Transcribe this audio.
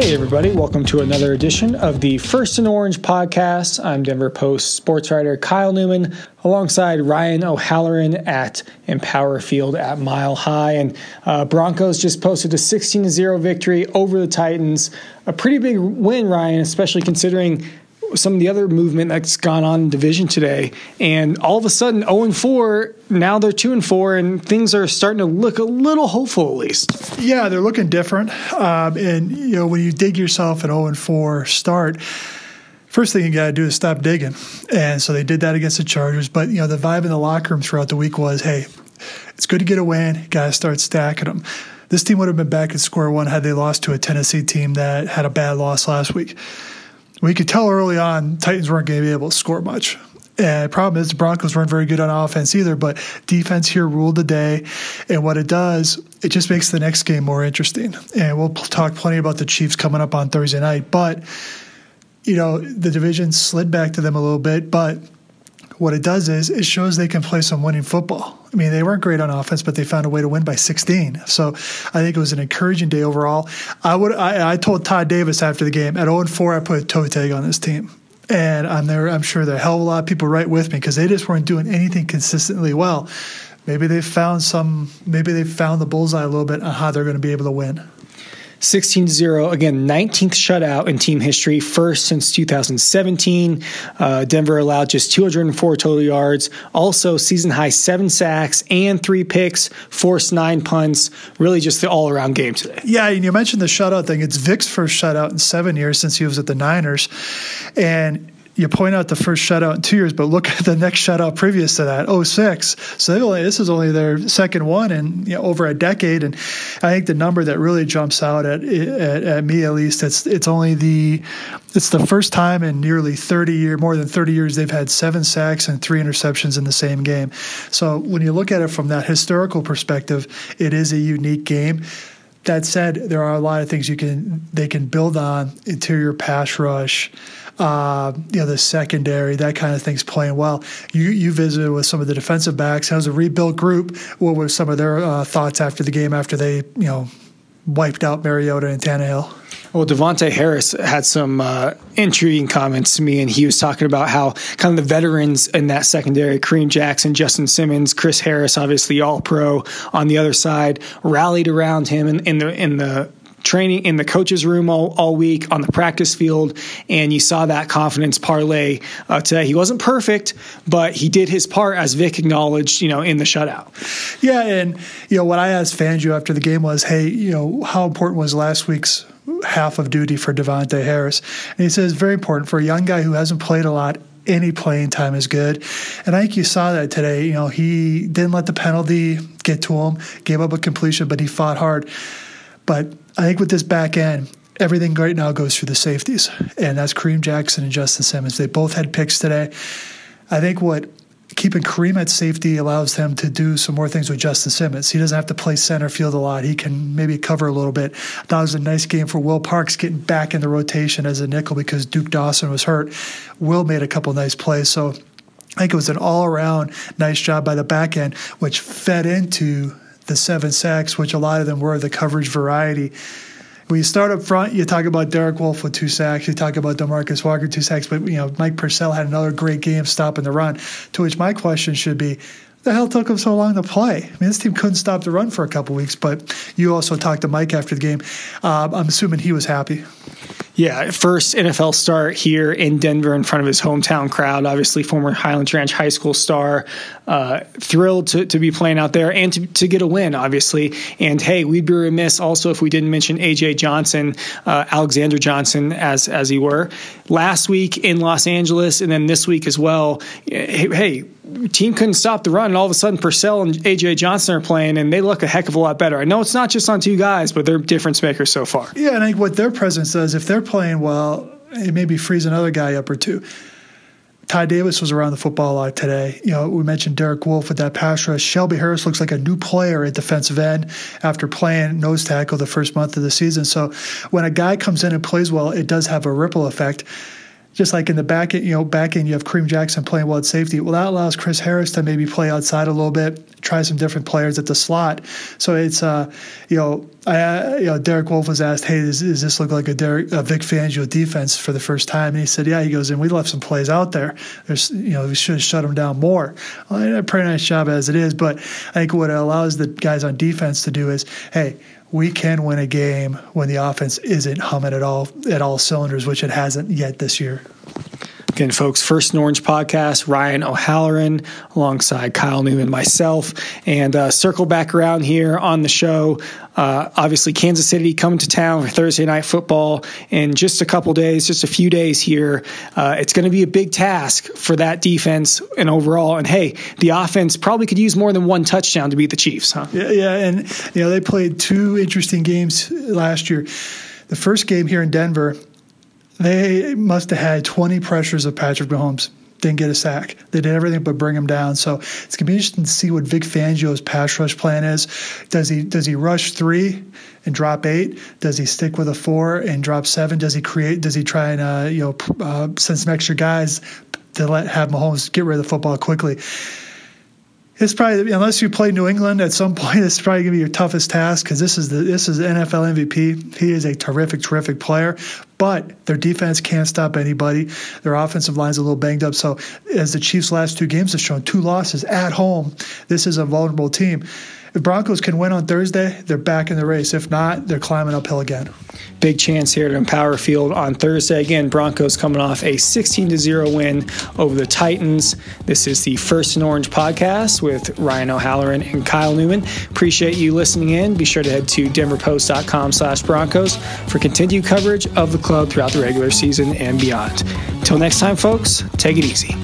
Hey, everybody, welcome to another edition of the First and Orange podcast. I'm Denver Post sports writer Kyle Newman alongside Ryan O'Halloran at Empower Field at Mile High. And uh, Broncos just posted a 16 0 victory over the Titans. A pretty big win, Ryan, especially considering some of the other movement that's gone on in division today, and all of a sudden 0 and 4. Now they're 2 and 4, and things are starting to look a little hopeful at least. Yeah, they're looking different. Um, and you know when you dig yourself an 0 and 4 start. First thing you got to do is stop digging, and so they did that against the Chargers. But you know the vibe in the locker room throughout the week was, "Hey, it's good to get a win. Got to start stacking them." This team would have been back at square one had they lost to a Tennessee team that had a bad loss last week we could tell early on Titans weren't going to be able to score much. And the problem is the Broncos weren't very good on offense either, but defense here ruled the day. And what it does, it just makes the next game more interesting. And we'll talk plenty about the Chiefs coming up on Thursday night. But, you know, the division slid back to them a little bit, but – what it does is it shows they can play some winning football. I mean, they weren't great on offense, but they found a way to win by 16. So I think it was an encouraging day overall. I would I, I told Todd Davis after the game at 0 4, I put a toe tag on this team. And I'm there. I'm sure there are a hell of a lot of people right with me because they just weren't doing anything consistently well. Maybe they found some. Maybe they found the bullseye a little bit on how they're going to be able to win. 16 0. Again, 19th shutout in team history, first since 2017. Uh, Denver allowed just 204 total yards. Also, season high seven sacks and three picks, forced nine punts. Really just the all around game today. Yeah, and you mentioned the shutout thing. It's Vic's first shutout in seven years since he was at the Niners. And you point out the first shutout in two years, but look at the next shutout previous to that, 06. So only, this is only their second one in you know, over a decade. And I think the number that really jumps out at, at, at me, at least, it's it's only the it's the first time in nearly 30 years, more than 30 years, they've had seven sacks and three interceptions in the same game. So when you look at it from that historical perspective, it is a unique game that said, there are a lot of things you can they can build on interior pass rush, uh, you know, the secondary, that kind of thing's playing well. You you visited with some of the defensive backs. As a rebuilt group, what were some of their uh, thoughts after the game after they you know wiped out Mariota and Tannehill? Well, Davontae Harris had some uh, intriguing comments to me, and he was talking about how kind of the veterans in that secondary, Kareem Jackson, Justin Simmons, Chris Harris, obviously all pro on the other side, rallied around him in, in the in the training in the coaches room all, all week on the practice field and you saw that confidence parlay uh, today he wasn't perfect but he did his part as vic acknowledged you know in the shutout yeah and you know what i asked fangio after the game was hey you know how important was last week's half of duty for Davontae Harris. And he says very important for a young guy who hasn't played a lot. Any playing time is good, and I think you saw that today. You know, he didn't let the penalty get to him, gave up a completion, but he fought hard. But I think with this back end, everything right now goes through the safeties, and that's Kareem Jackson and Justin Simmons. They both had picks today. I think what keeping Kareem at safety allows them to do some more things with Justin Simmons. He doesn't have to play center field a lot. He can maybe cover a little bit. That was a nice game for Will Parks getting back in the rotation as a nickel because Duke Dawson was hurt. Will made a couple nice plays. So I think it was an all around nice job by the back end, which fed into the seven sacks, which a lot of them were the coverage variety when you start up front, you talk about Derek Wolfe with two sacks. You talk about Demarcus Walker two sacks, but you know Mike Purcell had another great game stopping the run. To which my question should be, the hell took him so long to play? I mean, this team couldn't stop the run for a couple weeks. But you also talked to Mike after the game. Uh, I'm assuming he was happy. Yeah, first NFL start here in Denver in front of his hometown crowd. Obviously, former Highlands Ranch High School star. Uh, thrilled to, to be playing out there and to, to get a win, obviously. And hey, we'd be remiss also if we didn't mention AJ Johnson, uh, Alexander Johnson, as as he were last week in Los Angeles, and then this week as well. Hey, hey team couldn't stop the run, and all of a sudden Purcell and AJ Johnson are playing, and they look a heck of a lot better. I know it's not just on two guys, but they're difference makers so far. Yeah, and I think what their presence does, if they're playing well, it maybe frees another guy up or two. Ty Davis was around the football a lot today. You know, we mentioned Derek Wolfe with that pass rush. Shelby Harris looks like a new player at defensive end after playing nose tackle the first month of the season. So when a guy comes in and plays well, it does have a ripple effect. Just like in the back end, you know, back end, you have Kareem Jackson playing well at safety. Well, that allows Chris Harris to maybe play outside a little bit, try some different players at the slot. So it's, uh, you know, I, you know, Derek Wolfe was asked, "Hey, does, does this look like a, Derek, a Vic Fangio defense for the first time?" And he said, "Yeah." He goes, "And we left some plays out there. There's, you know, we should have shut them down more." Well, a pretty nice job as it is, but I think what it allows the guys on defense to do is, hey we can win a game when the offense isn't humming at all at all cylinders, which it hasn't yet this year. Again, folks, First Orange podcast, Ryan O'Halloran alongside Kyle Newman, myself, and uh, circle back around here on the show. Uh, obviously, Kansas City coming to town for Thursday night football in just a couple days, just a few days here. Uh, it's going to be a big task for that defense and overall. And hey, the offense probably could use more than one touchdown to beat the Chiefs, huh? Yeah, yeah, and you know they played two interesting games last year. The first game here in Denver, they must have had 20 pressures of Patrick Mahomes. Didn't get a sack. They did everything but bring him down. So it's gonna be interesting to see what Vic Fangio's pass rush plan is. Does he does he rush three and drop eight? Does he stick with a four and drop seven? Does he create? Does he try and uh, you know uh, send some extra guys to let have Mahomes get rid of the football quickly? It's probably unless you play New England at some point, it's probably gonna be your toughest task because this is the this is NFL MVP. He is a terrific, terrific player, but their defense can't stop anybody. Their offensive line's a little banged up. So as the Chiefs' last two games have shown, two losses at home, this is a vulnerable team. If Broncos can win on Thursday, they're back in the race. If not, they're climbing uphill again. Big chance here at Empower Field on Thursday. Again, Broncos coming off a 16 0 win over the Titans. This is the First and Orange podcast with Ryan O'Halloran and Kyle Newman. Appreciate you listening in. Be sure to head to denverpost.com slash Broncos for continued coverage of the club throughout the regular season and beyond. Until next time, folks, take it easy.